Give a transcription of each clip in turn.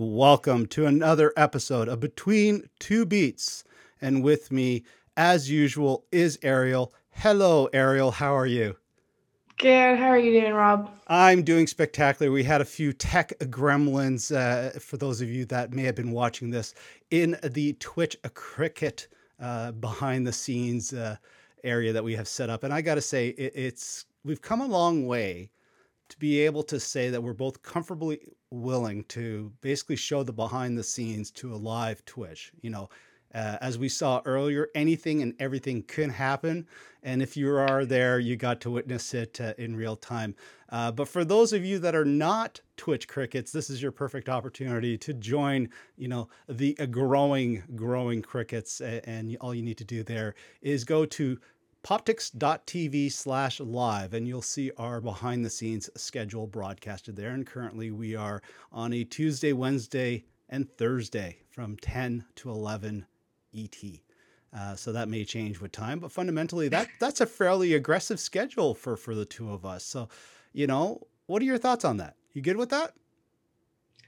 Welcome to another episode of Between Two Beats. And with me, as usual, is Ariel. Hello, Ariel. How are you? Good. How are you doing, Rob? I'm doing spectacular. We had a few tech gremlins, uh, for those of you that may have been watching this, in the Twitch Cricket uh, behind the scenes uh, area that we have set up. And I got to say, it, it's we've come a long way to be able to say that we're both comfortably willing to basically show the behind the scenes to a live Twitch. You know, uh, as we saw earlier, anything and everything can happen. And if you are there, you got to witness it uh, in real time. Uh, but for those of you that are not Twitch crickets, this is your perfect opportunity to join, you know, the growing, growing crickets. And all you need to do there is go to poptics.tv slash live and you'll see our behind the scenes schedule broadcasted there. And currently we are on a tuesday wednesday and thursday from 10 to 11 et uh, so that may change with time but fundamentally that that's a fairly aggressive schedule for for the two of us. So you know what are your thoughts on that? You good with that?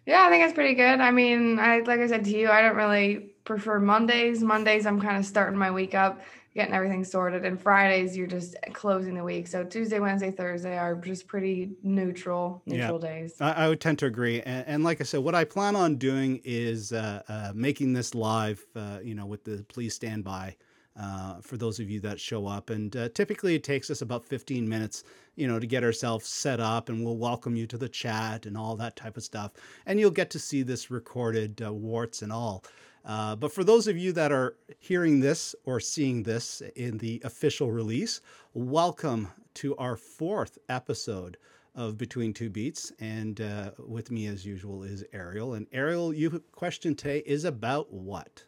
Yeah, I think it's pretty good. I mean, I like I said to you, I don't really prefer Mondays. Mondays, I'm kind of starting my week up getting everything sorted. And Fridays, you're just closing the week. So Tuesday, Wednesday, Thursday are just pretty neutral, neutral yeah, days. I, I, would tend to agree. And, and, like I said, what I plan on doing is uh, uh, making this live, uh, you know, with the please stand by. Uh, for those of you that show up, and uh, typically it takes us about 15 minutes, you know, to get ourselves set up, and we'll welcome you to the chat and all that type of stuff, and you'll get to see this recorded, uh, warts and all. Uh, but for those of you that are hearing this or seeing this in the official release, welcome to our fourth episode of Between Two Beats. And uh, with me, as usual, is Ariel. And Ariel, your question today is about what?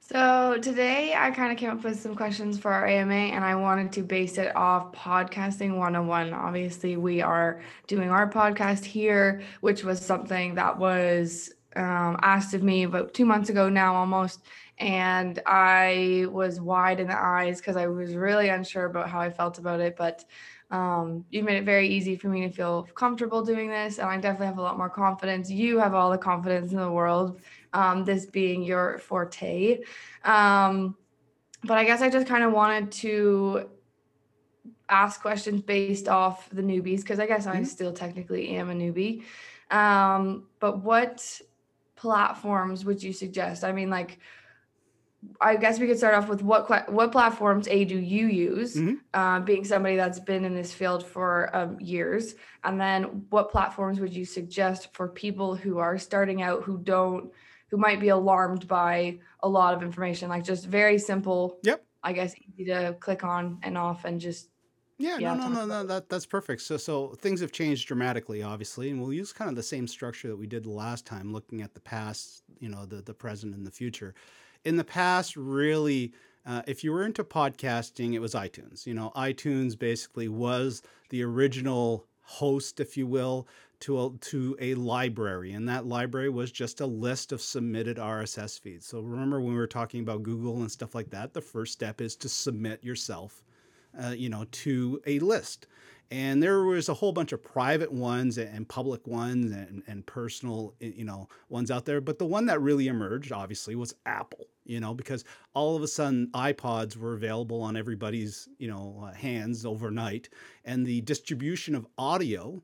So today I kind of came up with some questions for our AMA and I wanted to base it off podcasting 101. Obviously, we are doing our podcast here, which was something that was um, asked of me about two months ago now almost and i was wide in the eyes because i was really unsure about how i felt about it but um, you made it very easy for me to feel comfortable doing this and i definitely have a lot more confidence. You have all the confidence in the world um, this being your forte. Um, but i guess i just kind of wanted to ask questions based off the newbies because i guess mm-hmm. i still technically am a newbie. Um, but what platforms would you suggest? I mean, like, I guess we could start off with what what platforms a do you use, mm-hmm. uh, being somebody that's been in this field for um, years, and then what platforms would you suggest for people who are starting out who don't who might be alarmed by a lot of information, like just very simple. Yep. I guess easy to click on and off and just yeah, yeah, no, no, no, no. That that's perfect. So, so things have changed dramatically, obviously, and we'll use kind of the same structure that we did the last time, looking at the past, you know, the the present and the future. In the past, really, uh, if you were into podcasting, it was iTunes. You know, iTunes basically was the original host, if you will, to a, to a library, and that library was just a list of submitted RSS feeds. So remember when we were talking about Google and stuff like that, the first step is to submit yourself uh, you know, to a list. And there was a whole bunch of private ones and public ones and, and personal, you know, ones out there. But the one that really emerged, obviously, was Apple, you know, because all of a sudden iPods were available on everybody's, you know, uh, hands overnight. And the distribution of audio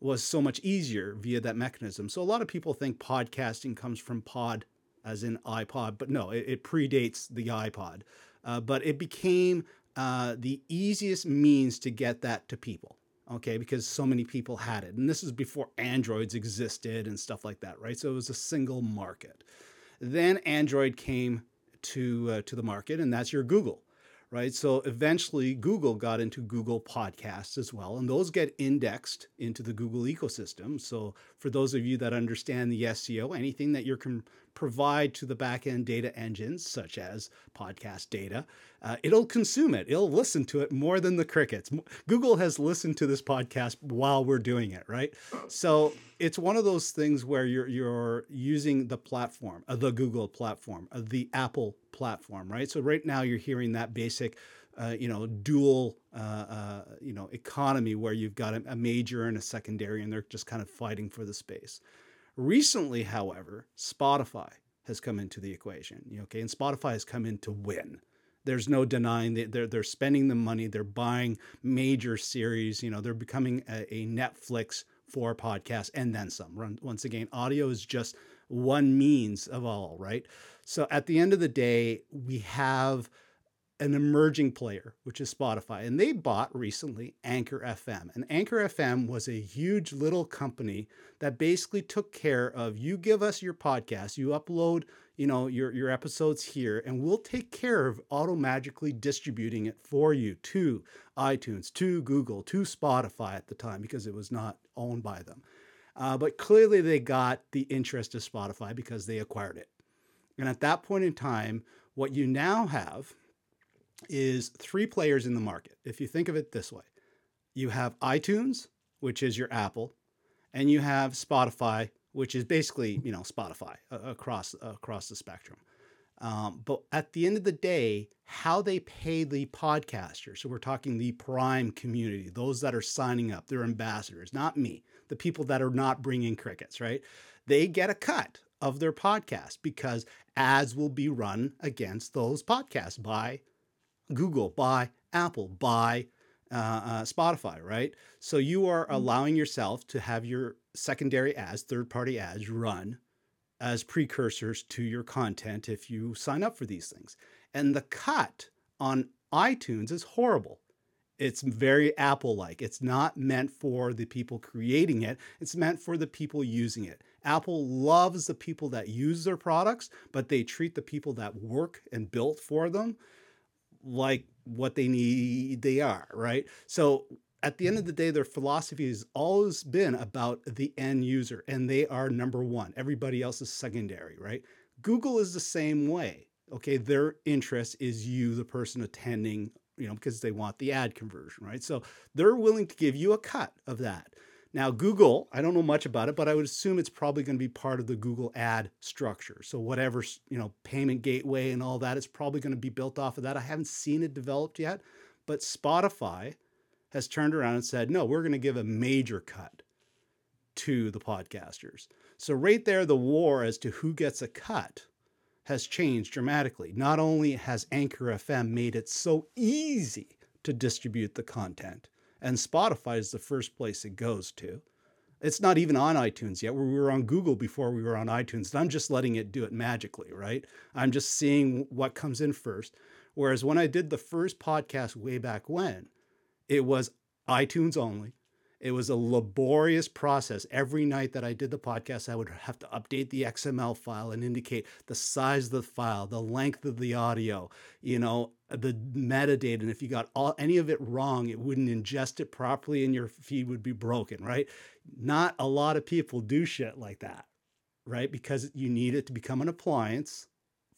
was so much easier via that mechanism. So a lot of people think podcasting comes from pod, as in iPod, but no, it, it predates the iPod. Uh, but it became uh, the easiest means to get that to people okay? Because so many people had it. And this is before androids existed and stuff like that right? So it was a single market. Then android came to uh, to the market and that's your google right so eventually google got into google podcasts as well and those get indexed into the google ecosystem so for those of you that understand the seo anything that you can provide to the backend data engines, such as podcast data, uh, it'll consume it. It'll listen to it more than the crickets. Google has listened to this podcast while we're doing it, right? So it's one of those things where you're you're using the platform, uh, the Google platform, uh, the Apple platform, right? So right now you're hearing that basic. Uh, you know, dual, uh, uh, you know, economy where you've got a, a major and a secondary, and they're just kind of fighting for the space Recently, however, Spotify has come into the equation. Okay, and Spotify has come in to win. There's no denying that they're they're spending the money. They're buying major series. You know, they're becoming a, a Netflix for podcasts and then some. Once again, audio is just one means of all, right? So at the end of the day, we have an emerging player, which is Spotify. And they bought recently Anchor FM. And Anchor FM was a huge little company that basically took care of you give us your podcast, you upload, you know, your, your episodes here, and we'll take care of automatically distributing it for you to iTunes, to Google, to Spotify at the time, because it was not owned by them. Uh, but clearly they got the interest of Spotify because they acquired it. And at that point in time, what you now have is three players in the market. If you think of it this way, you have iTunes, which is your Apple, and you have Spotify, which is basically you know Spotify uh, across uh, across the spectrum. Um, but at the end of the day, how they pay the podcasters, so we're talking the prime community, those that are signing up, they're ambassadors, not me, the people that are not bringing crickets, right? They get a cut of their podcast because ads will be run against those podcasts by Google, by Apple, by uh, uh, Spotify, right? So you are mm-hmm. allowing yourself to have your secondary ads, third party ads run as precursors to your content if you sign up for these things. And the cut on iTunes is horrible. It's very Apple like. It's not meant for the people creating it, it's meant for the people using it. Apple loves the people that use their products, but they treat the people that work and built for them like what they need they are, right? So at the end of the day, their philosophy has always been about the end user, and they are number one. Everybody else is secondary, right? Google is the same way. Okay, their interest is you, the person attending, you know, because they want the ad conversion, right? So they're willing to give you a cut of that. Now, Google, I don't know much about it, but I would assume it's probably going to be part of the Google ad structure. So whatever, you know, payment gateway and all that, it's probably going to be built off of that. I haven't seen it developed yet, but Spotify has turned around and said, "No, we're going to give a major cut to the podcasters." So right there the war as to who gets a cut has changed dramatically. Not only has Anchor FM made it so easy to distribute the content, and Spotify is the first place it goes to. It's not even on iTunes yet. We were on Google before we were on iTunes. And I'm just letting it do it magically, right? I'm just seeing what comes in first. Whereas when I did the first podcast way back when, it was iTunes only. It was a laborious process. Every night that I did the podcast, I would have to update the XML file and indicate the size of the file, the length of the audio, you know, the metadata. And if you got all, any of it wrong, it wouldn't ingest it properly and your feed would be broken, right? Not a lot of people do shit like that, right? Because you need it to become an appliance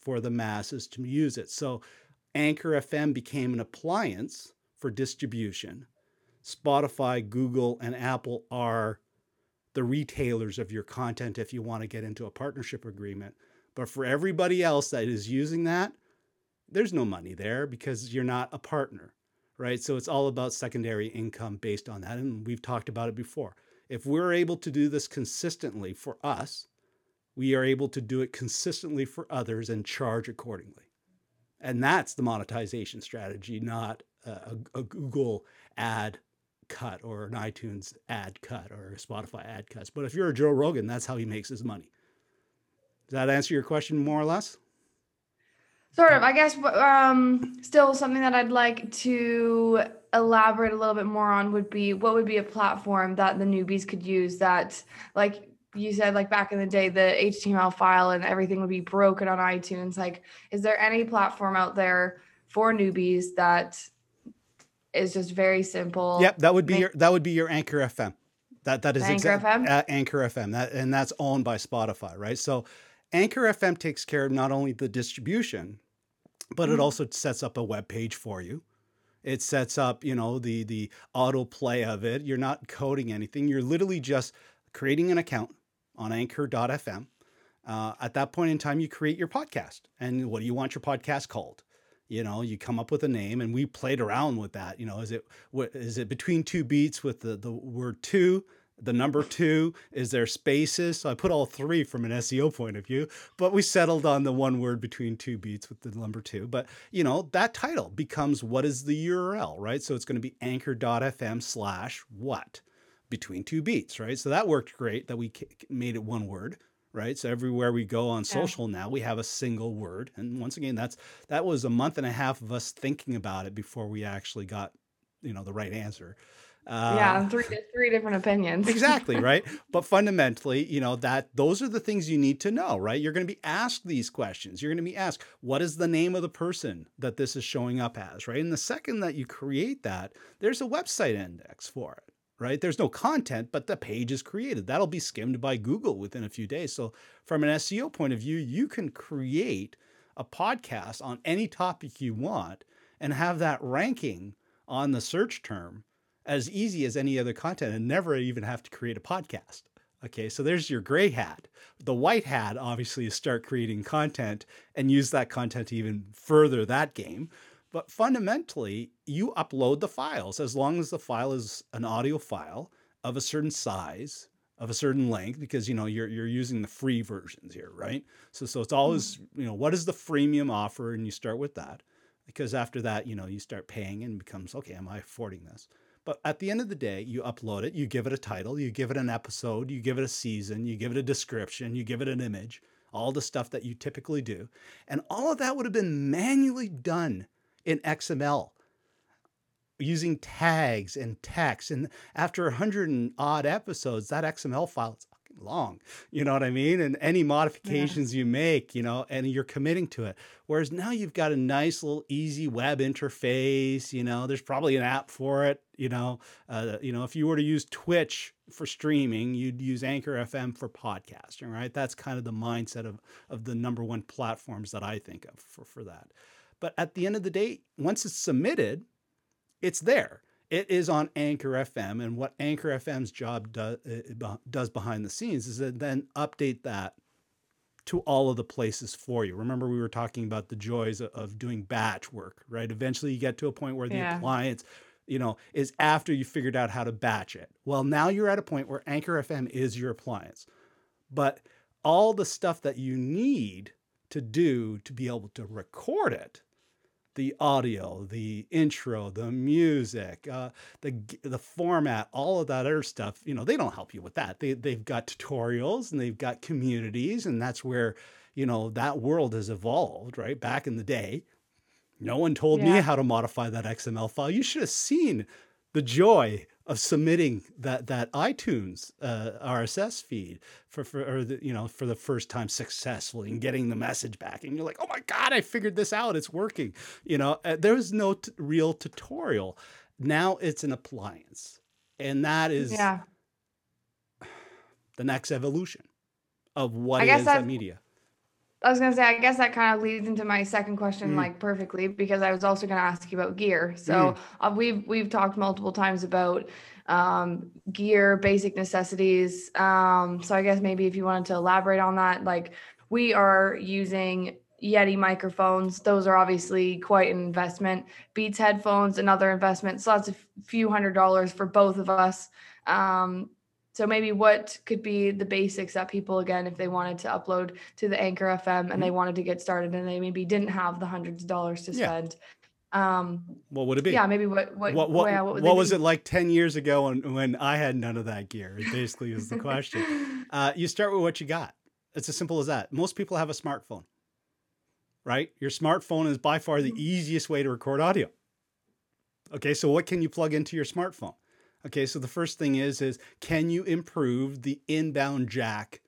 for the masses to use it. So Anchor FM became an appliance for distribution Spotify, Google, and Apple are the retailers of your content if you want to get into a partnership agreement. But for everybody else that is using that, there's no money there because you're not a partner, right? So it's all about secondary income based on that. And we've talked about it before. If we're able to do this consistently for us, we are able to do it consistently for others and charge accordingly. And that's the monetization strategy, not a, a Google ad cut or an iTunes ad cut or Spotify ad cuts. But if you're a Joe Rogan, that's how he makes his money. Does that answer your question more or less? Sort of. I guess um, still something that I'd like to elaborate a little bit more on would be what would be a platform that the newbies could use that, like you said, like back in the day, the HTML file and everything would be broken on iTunes. Like, is there any platform out there for newbies that is just very simple. Yep, that would be Make, your that would be your Anchor FM. That that is Anchor FM. Uh, Anchor FM. That and that's owned by Spotify, right? So Anchor FM takes care of not only the distribution, but mm-hmm. it also sets up a web page for you. It sets up, you know, the the autoplay of it. You're not coding anything. You're literally just creating an account on anchor.fm. Uh, at that point in time, you create your podcast. And what do you want your podcast called? You know you come up with a name and we played around with that you know is it what is it between two beats with the the word two The number two is there spaces. So I put all three from an SEO point of view, but we settled on the one word between two beats with the number two. But you know, that title becomes what is the URL, right? So it's going to be anchor.fm slash what between two beats, right? So that worked great that we made it one word right? So everywhere we go on social now, we have a single word. And once again, that's that was a month and a half of us thinking about it before we actually got, you know, the right answer. Uh, yeah, three three different opinions. exactly, right? But fundamentally, you know, that those are the things you need to know, right? You're going to be asked these questions. You're going to be asked, what is the name of the person that this is showing up as, right? And the second that you create that, there's a website index for it right? There's no content, but the page is created. That'll be skimmed by Google within a few days. So, from an SEO point of view, you can create a podcast on any topic you want and have that ranking on the search term as easy as any other content and never even have to create a podcast. Okay, so there's your gray hat. The white hat, obviously, is start creating content and use that content to even further that game. But fundamentally, you upload the files as long as the file is an audio file of a certain size, of a certain length, because you know you're you're using the free versions here, right? So so it's always mm-hmm. you know what is the freemium offer, and you start with that, because after that you know you start paying and becomes okay, am I affording this? But at the end of the day, you upload it, you give it a title, you give it an episode, you give it a season, you give it a description, you give it an image, all the stuff that you typically do, and all of that would have been manually done in XML using tags and text. And after a hundred and odd episodes, that XML file is long. You know what I mean? And any modifications yeah. you make, you know, and you're committing to it. Whereas now you've got a nice little easy web interface. You know, there's probably an app for it. You know, uh, you know, if you were to use Twitch for streaming, you'd use Anchor FM for podcasting, right? That's kind of the mindset of of the number one platforms that I think of for for that. But at the end of the day, once it's submitted, it's there. It is on Anchor FM. And what Anchor FM's job do, uh, does behind the scenes is to then update that to all of the places for you. Remember, we were talking about the joys of doing batch work, right? Eventually, you get to a point where the yeah. appliance, you know, is after you figured out how to batch it. Well, now you're at a point where Anchor FM is your appliance. But all the stuff that you need to do to be able to record it the audio, the intro, the music, uh, the the format, all of that other stuff. You know, they don't help you with that. They they've got tutorials and they've got communities, and that's where you know that world has evolved. Right back in the day, no one told yeah. me how to modify that XML file. You should have seen the joy of submitting that that iTunes uh, RSS feed for for or the, you know for the first time successfully and getting the message back, and you're like, oh my god, I figured this out, it's working. You know, uh, there was no t- real tutorial. Now it's an appliance, and that is yeah. the next evolution of what is that, media. I was gonna say, I guess that kind of leads into my second question, mm. like perfectly, because I was also gonna ask you about gear. So mm. uh, we've we've talked multiple times about um, gear, basic necessities. Um, so I guess maybe if you wanted to elaborate on that, like we are using Yeti microphones. Those are obviously quite an investment. Beats headphones, another investment. So that's a few hundred dollars for both of us. Um, so maybe what could be the basics that people again, if they wanted to upload to the Anchor FM and mm-hmm. they wanted to get started and they maybe didn't have the hundreds of dollars to spend. Yeah. Um, what would it be? Yeah, maybe what what what, what, what, what was it like ten years ago when, when I had none of that gear? It Basically, is the question. uh, you start with what you got. It's as simple as that. Most people have a smartphone, right? Your smartphone is by far the mm-hmm. easiest way to record audio. Okay, so what can you plug into your smartphone? Okay, so the first thing is is can you improve the inbound jack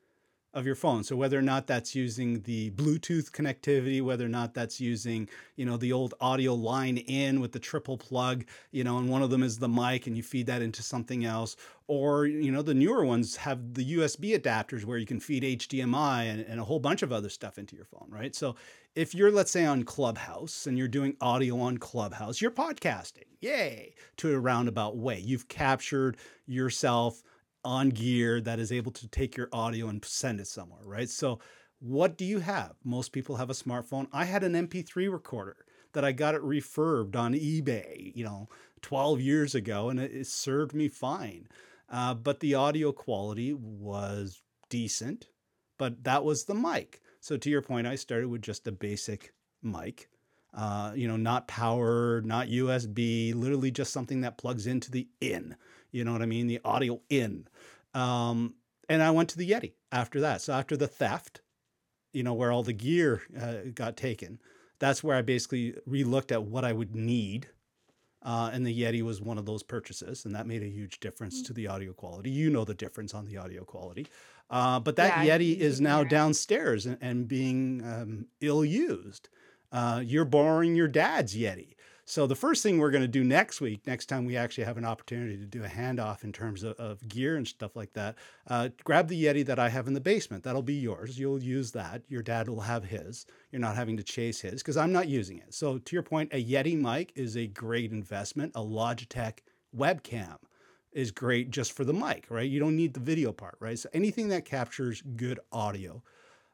of your phone. So whether or not that's using the Bluetooth connectivity, whether or not that's using, you know, the old audio line in with the triple plug, you know, and one of them is the mic and you feed that into something else, or you know, the newer ones have the USB adapters where you can feed HDMI and, and a whole bunch of other stuff into your phone, right? So if you're let's say on Clubhouse and you're doing audio on Clubhouse, you're podcasting. Yay, to a roundabout way. You've captured yourself on gear that is able to take your audio and send it somewhere, right? So, what do you have? Most people have a smartphone. I had an MP3 recorder that I got it refurbed on eBay, you know, 12 years ago, and it, it served me fine. uh, but the audio quality was decent. But that was the mic. So to your point, I started with just a basic mic. Uh, you know, not power, not USB, literally just something that plugs into the in. You know what I mean? The audio in. Um, and I went to the Yeti after that. So after the theft, you know, where all the gear uh, got taken, that's where I basically relooked at what I would need. Uh, and the Yeti was one of those purchases, and that made a huge difference to the audio quality. You know the difference on the audio quality. Uh, but that Yeah, Yeti is now downstairs and, and being um, ill used. Uh, you're borrowing your dad's Yeti. So the first thing we're going to do next week, next time we actually have an opportunity to do a handoff in terms of, of gear and stuff like that, uh, grab the Yeti that I have in the basement. That'll be yours. You'll use that. Your dad will have his. You're not having to chase his because I'm not using it. So to your point, a Yeti mic is a great investment. A Logitech webcam is great just for the mic, right? You don't need the video part, right? So anything that captures good audio.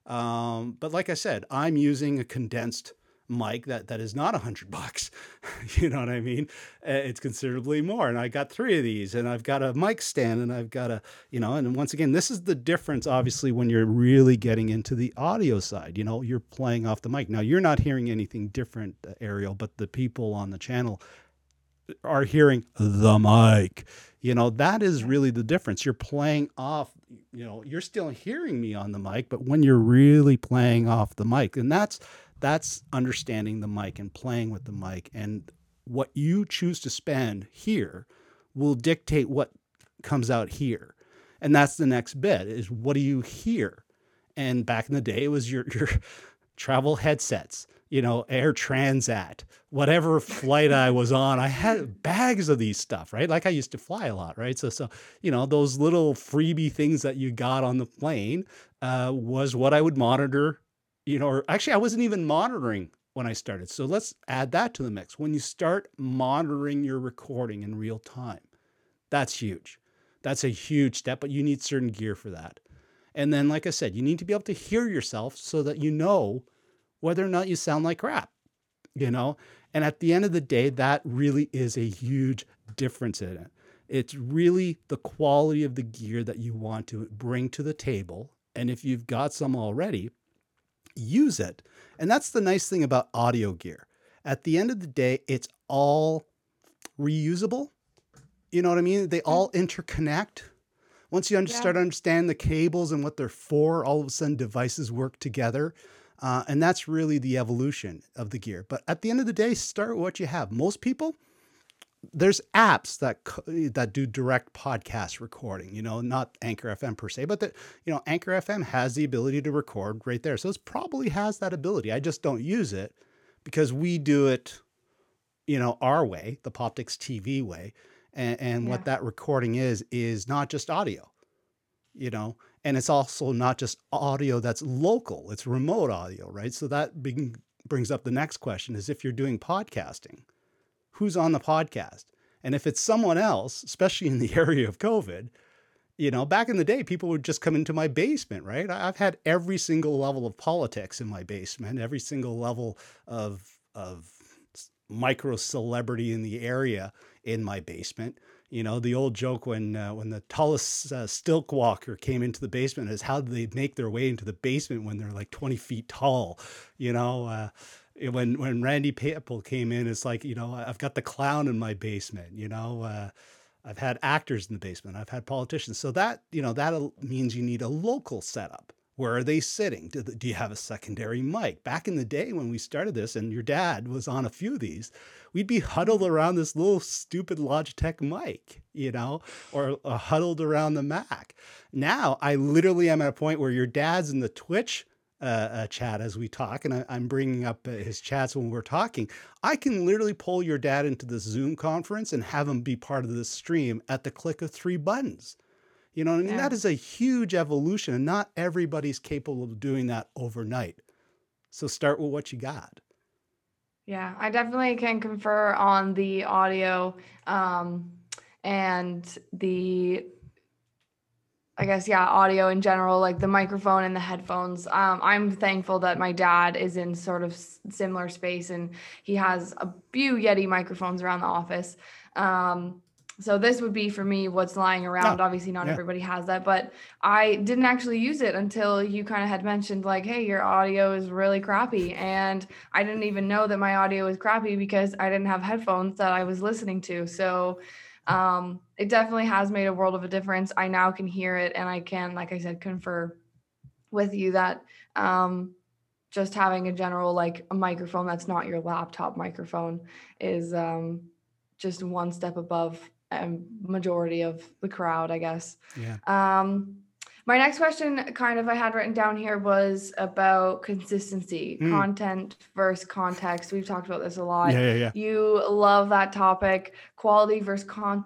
Um, but like I said, I'm using a condensed mic that that is not a hundred bucks. you know what I mean? Uh, It's considerably more, and I got three of these, and I've got a mic stand, and I've got a you know, and once again, this is the difference. Obviously, when you're really getting into the audio side, you know, you're playing off the mic. Now you're not hearing anything different, uh, Ariel, but the people on the channel are hearing the mic. You know, that is really the difference. You're playing off, you know, you're still hearing me on the mic, but when you're really playing off the mic, and that's that's understanding the mic and playing with the mic and what you choose to spend here will dictate what comes out here. And that's the next bit is what do you hear? And back in the day, it was your your travel headsets, you know, Air Transat, whatever flight I was on. I had bags of these stuff, right? Like I used to fly a lot, right? So, so you know, those little freebie things that you got on the plane uh, was what I would monitor. You know, or actually, I wasn't even monitoring when I started. So let's add that to the mix. When you start monitoring your recording in real time, that's huge. That's a huge step, but you need certain gear for that. And then, like I said, you need to be able to hear yourself so that you know whether or not you sound like crap, you know? And at the end of the day, that really is a huge difference in it. It's really the quality of the gear that you want to bring to the table. And if you've got some already, use it. And that's the nice thing about audio gear. At the end of the day, it's all reusable. You know what I mean? They all interconnect. Once you under- Yeah. start to understand the cables and what they're for, all of a sudden devices work together. Uh, and that's really the evolution of the gear. But at the end of the day, start with what you have. Most people, there's apps that that do direct podcast recording. You know, not Anchor FM per se, but that you know Anchor FM has the ability to record right there. So it probably has that ability. I just don't use it because we do it, you know, our way, the Poptics TV way, and, and Yeah. what that recording is is not just audio, you know, and it's also not just audio that's local. It's remote audio, right? So that bring, brings up the next question: is if you're doing podcasting who's on the podcast. And if it's someone else, especially in the area of COVID, you know, back in the day, people would just come into my basement, right? I've had every single level of politics in my basement, every single level of of micro celebrity in the area in my basement. You know, the old joke when uh, when the tallest uh, stilk walker came into the basement is how do they make their way into the basement when they're like 20 feet tall? You know, uh, when when Randy Papel came in, it's like you know I've got the clown in my basement. You know, uh, I've had actors in the basement. I've had politicians. So that you know that means you need a local setup. Where are they sitting? Do, the- do you have a secondary mic? Back in the day when we started this, and your dad was on a few of these, we'd be huddled around this little stupid Logitech mic, you know, or uh, huddled around the Mac. Now I literally am at a point where your dad's in the Twitch uh, uh, chat as we talk, and I, I'm bringing up uh, his chats when we're talking. I can literally pull your dad into the Zoom conference and have him be part of the stream at the click of three buttons. You know what I mean? Yeah. That is a huge evolution, and not everybody's capable of doing that overnight. So start with what you got. Yeah, I definitely can confer on the audio um, and the, I guess, yeah, audio in general, like the microphone and the headphones. Um, I'm thankful that my dad is in sort of similar space and he has a few Yeti microphones around the office. Um, so this would be for me what's lying around. No. Obviously, not Yeah. everybody has that, but I didn't actually use it until you kind of had mentioned, like, hey, your audio is really crappy. And I didn't even know that my audio was crappy because I didn't have headphones that I was listening to. So um, it definitely has made a world of a difference. I now can hear it and I can, like I said, confer with you that um, just having a general, like a microphone that's not your laptop microphone is um, just one step above a majority of the crowd, I guess. Yeah. Um, my next question, kind of, I had written down here was about consistency, Mm. content versus context. We've talked about this a lot. Yeah, yeah, yeah. You love that topic, quality versus con,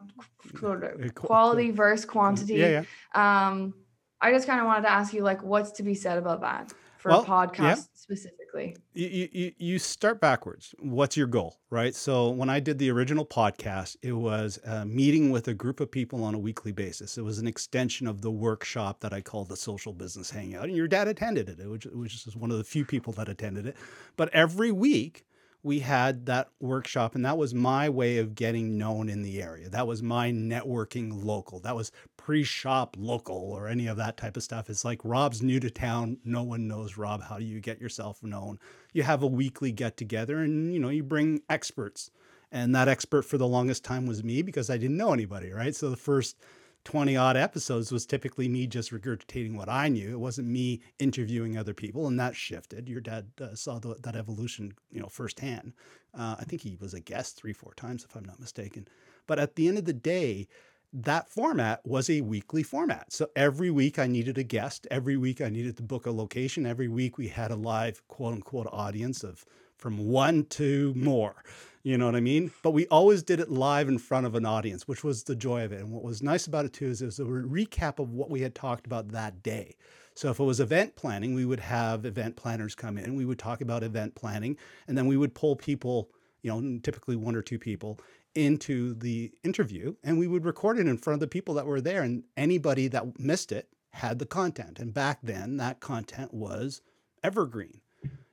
quality versus quantity. Yeah, yeah. Um, I just kind of wanted to ask you, like, what's to be said about that for Well, a podcast specifically? You, you- you you start backwards. What's your goal, right? So when I did the original podcast, it was a meeting with a group of people on a weekly basis. It was an extension of the workshop that I called the Social Business Hangout, and your dad attended it, which which is one of the few people that attended it. But every week we had that workshop, and that was my way of getting known in the area. That was my networking local. That was pre-shop local or any of that type of stuff. It's like Rob's new to town. No one knows Rob. How do you get yourself known? You have a weekly get together and you know, you bring experts. And that expert for the longest time was me because I didn't know anybody, right? So the first 20 odd episodes was typically me just regurgitating what I knew. It wasn't me interviewing other people, and that shifted. Your dad uh, saw the, that evolution, you know, firsthand. Uh, I think he was a guest three, four times, if I'm not mistaken. But at the end of the day, that format was a weekly format. So every week I needed a guest. Every week I needed to book a location. Every week we had a live quote unquote audience of from one to more. You know what I mean? But we always did it live in front of an audience, which was the joy of it. And what was nice about it too is it was a recap of what we had talked about that day. So if it was event planning, we would have event planners come in. We would talk about event planning, and then we would pull people, you know, typically one or two people into the interview, and we would record it in front of the people that were there. And anybody that missed it had the content. And back then, that content was evergreen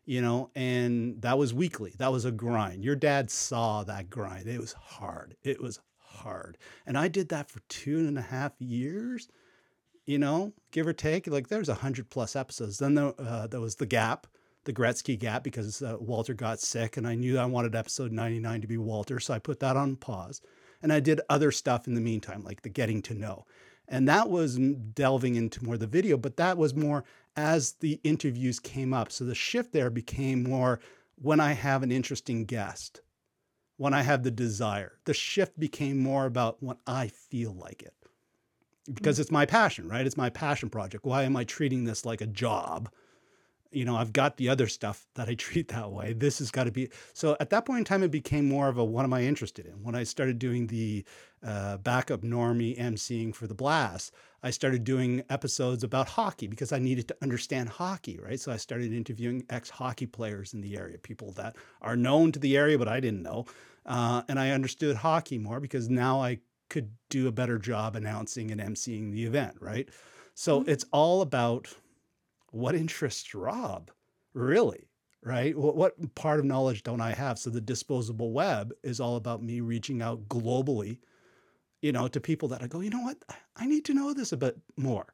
you know, and that was weekly. That was a grind. Your dad saw that grind. It was hard. It was hard. And I did that for two and a half years, you know, give or take. Like there's a hundred plus episodes. Then there, uh, there was the gap, the Gretzky gap, because uh, Walter got sick, and I knew I wanted episode 99 to be Walter, so I put that on pause. And I did other stuff in the meantime, like the getting to know. And that was delving into more the video, but that was more as the interviews came up. So the shift there became more when I have an interesting guest, when I have the desire. The shift became more about when I feel like it. Because it's my passion, right? It's my passion project. Why am I treating this like a job? You know, I've got the other stuff that I treat that way. This has got to be. So at that point in time, it became more of a what am I interested in? When I started doing the uh, backup normie emceeing for the blast, I started doing episodes about hockey because I needed to understand hockey, right? So I started interviewing ex hockey players in the area, people that are known to the area, but I didn't know. Uh, and I understood hockey more because now I could do a better job announcing and emceeing the event, right? So Mhm. it's all about what interests Rob, really, right? What, what part of knowledge don't I have? So the disposable web is all about me reaching out globally, you know, to people that I go, you know what? I- need to know this a bit more.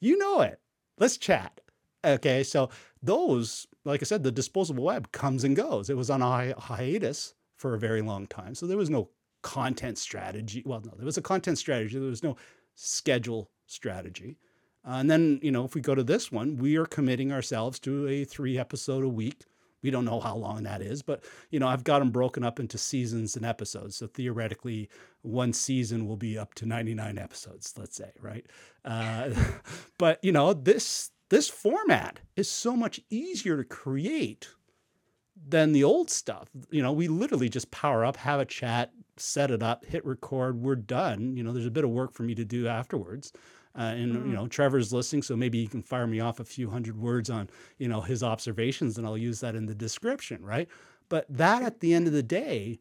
You know it. Let's chat. Okay. So those, like I said, the disposable web comes and goes. It was on a hi- hiatus for a very long time. So there was no content strategy. Well, no, there was a content strategy. There was no schedule strategy. Uh, and then, you know, if we go to this one, we are committing ourselves to a three episode a week. We don't know how long that is, but, you know, I've got them broken up into seasons and episodes. So theoretically, one season will be up to 99 episodes, let's say, right? Uh, but, you know, this this format is so much easier to create than the old stuff. You know, we literally just power up, have a chat, set it up, hit record, we're done. You know, there's a bit of work for me to do afterwards. Uh, and Mm. you know, Trevor's listening, so maybe he can fire me off a few hundred words on you know his observations, and I'll use that in the description, right? But that, at the end of the day,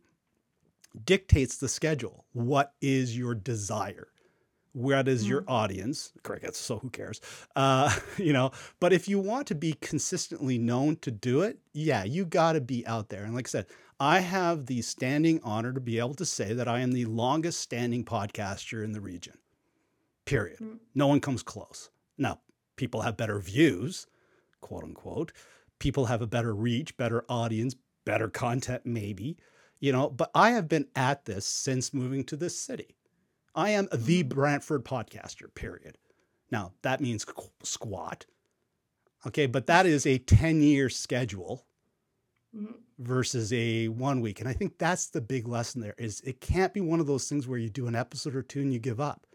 dictates the schedule. What is your desire? what is your audience crickets so who cares uh, you know but if you want to be consistently known to do it yeah you got to be out there and like i said i have the standing honor to be able to say that i am the longest standing podcaster in the region period Mm. no one comes close now people have better views quote unquote people have a better reach better audience better content maybe you know but i have been at this since moving to this city I am the Brantford podcaster, period. Now, that means qu- squat. Okay, but that is a 10 year schedule Mhm. versus a one week. And I think that's the big lesson there is it can't be one of those things where you do an episode or two and you give up.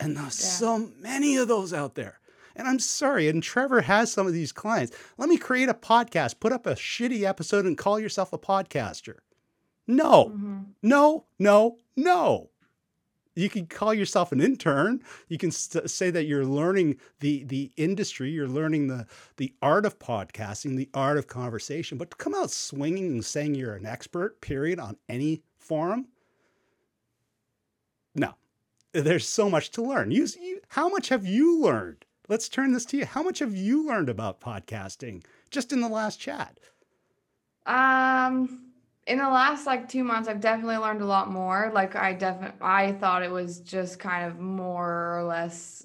And there's Yeah. so many of those out there. And I'm sorry, and Trevor has some of these clients. Let me create a podcast, put up a shitty episode and call yourself a podcaster. No. Mhm. No, no, no. You can call yourself an intern. You can st- say that you're learning the the industry. You're learning the the art of podcasting, the art of conversation. But to come out swinging and saying you're an expert, period, on any forum, no. There's so much to learn. You, you, how much have you learned? Let's turn this to you. How much have you learned about podcasting just in the last chat? Um, in the last like two months, I've definitely learned a lot more. Like I definitely, I thought it was just kind of more or less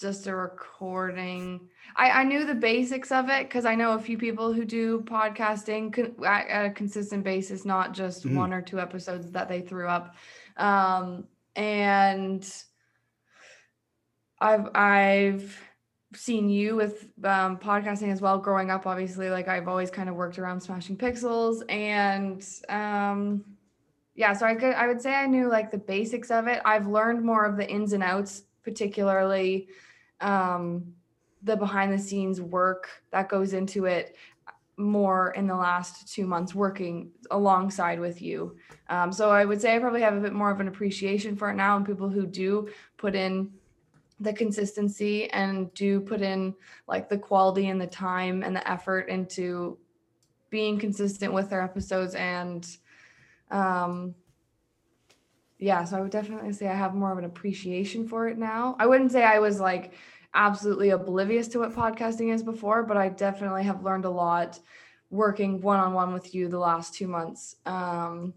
just a recording. I, I knew the basics of it because I know a few people who do podcasting con- at, a consistent basis, not just Mhm. one or two episodes that they threw up. Um, and I've I've seen you with um, podcasting as well. Growing up, obviously, like I've always kind of worked around Smashing Pixels, and um, yeah, so I could I would say I knew like the basics of it. I've learned more of the ins and outs, particularly um, the behind the scenes work that goes into it more in the last two months working alongside with you. Um, so I would say I probably have a bit more of an appreciation for it now, and people who do put in the consistency and do put in like the quality and the time and the effort into being consistent with their episodes and um yeah so i would definitely say i have more of an appreciation for it now i wouldn't say i was like absolutely oblivious to what podcasting is before but i definitely have learned a lot working one-on-one with you the last two months um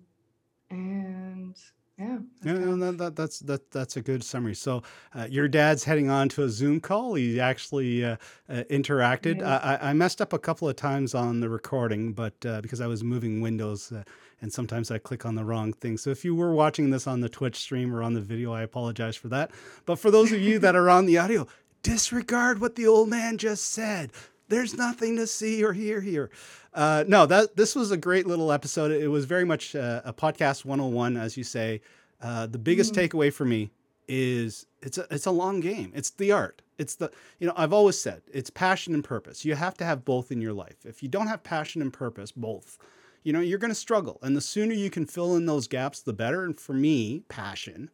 and yeah Yeah, that, that, that's that, that's a good summary. So, uh, your dad's heading on to a Zoom call. He actually uh, uh, interacted. Yeah. I, I- I messed up a couple of times on the recording, but uh, because I was moving windows, uh, and sometimes I click on the wrong thing. So, if you were watching this on the Twitch stream or on the video, I apologize for that. But for those of you that are on the audio, disregard what the old man just said. There's nothing to see or hear here. Uh, no, that this was a great little episode. It was very much uh, a podcast 101, as you say. Uh, the biggest Mhm. takeaway for me is it's a it's a long game. It's the art. It's the you know I've always said it's passion and purpose. You have to have both in your life. If you don't have passion and purpose, both, you know you're going to struggle. And the sooner you can fill in those gaps, the better. And for me, passion,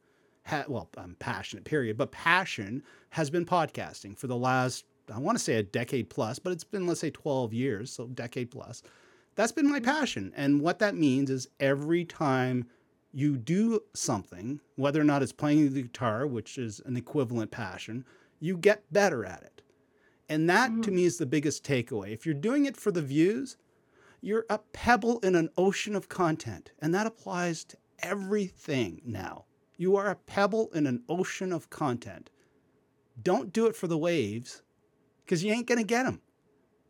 ha- well, I'm passionate, period. But passion has been podcasting for the last I want to say a decade plus, but it's been let's say 12 years, so decade plus. That's been my passion. And what that means is every time you do something, whether or not it's playing the guitar, which is an equivalent passion, you get better at it. And that to Mhm. me is the biggest takeaway. If you're doing it for the views, you're a pebble in an ocean of content. And that applies to everything now. You are a pebble in an ocean of content. Don't do it for the waves because you ain't going to get them.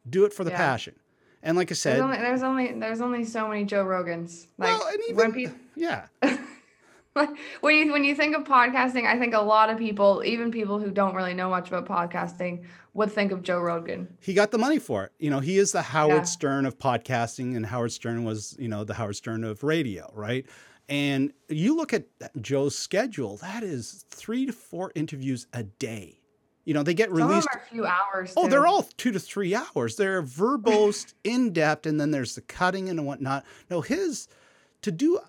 Do it for the Yeah. passion. And like I said, there's only there's only there's only so many Joe Rogans. Like well, and even, when people yeah, when you when you think of podcasting, I think a lot of people, even people who don't really know much about podcasting, would think of Joe Rogan. he got the money for it. You know, he is the Howard Yeah. Stern of podcasting, and Howard Stern was, you know, the Howard Stern of radio, right? And you look at Joe's schedule, that is three to four interviews a day. You know, they get Some of them released. are a few hours. Oh, too. they're all two to three hours. They're verbose, in depth, and then there's the cutting and whatnot. No, his to do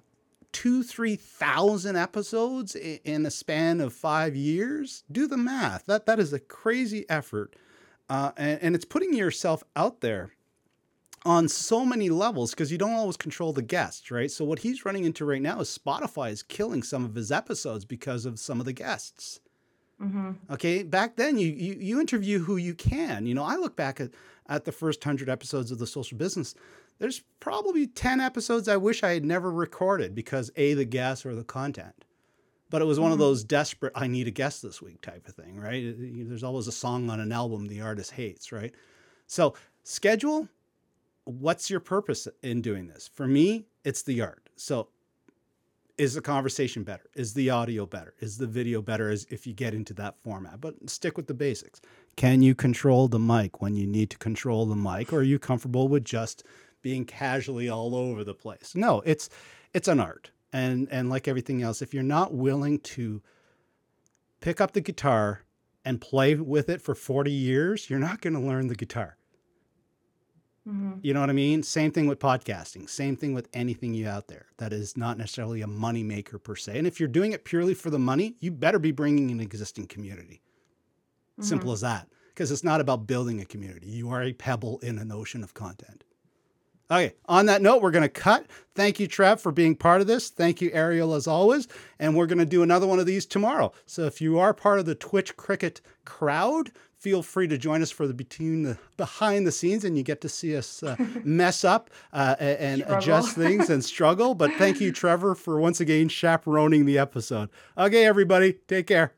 two, three thousand episodes in a span of five years. Do the math. That that is a crazy effort, uh, and, and it's putting yourself out there on so many levels because you don't always control the guests, right? So what he's running into right now is Spotify is killing some of his episodes because of some of the guests. Mm-hmm. Okay, back then you, you you interview who you can. You know, I look back at at the first hundred episodes of the social business. There's probably ten episodes I wish I had never recorded because a the guests or the content. But it was one of Mm-hmm. those desperate I need a guest this week type of thing, right? There's always a song on an album the artist hates, right? So schedule what's your purpose in doing this? For me, it's the art. So is the conversation better? Is the audio better? Is the video better as if you get into that format? But stick with the basics. Can you control the mic when you need to control the mic or are you comfortable with just being casually all over the place? No, it's it's an art. And and like everything else, if you're not willing to pick up the guitar and play with it for 40 years, you're not going to learn the guitar. Mm-hmm. You know what I mean? Same thing with podcasting. Same thing with anything you out there that is not necessarily a money maker per se. And if you're doing it purely for the money, you better be bringing an existing community. Simple as that. Because it's not about building a community. You are a pebble in an ocean of content. Okay, on that note, we're going to cut. Thank you, Trev, for being part of this. Thank you, Ariel, as always. And we're going to do another one of these tomorrow. So if you are part of the Twitch Cricket crowd, feel free to join us for the between the behind the scenes, and you get to see us uh, mess up uh, and Struggle. adjust things and struggle. But thank you, Trevor, for once again chaperoning the episode. Okay, everybody, take care.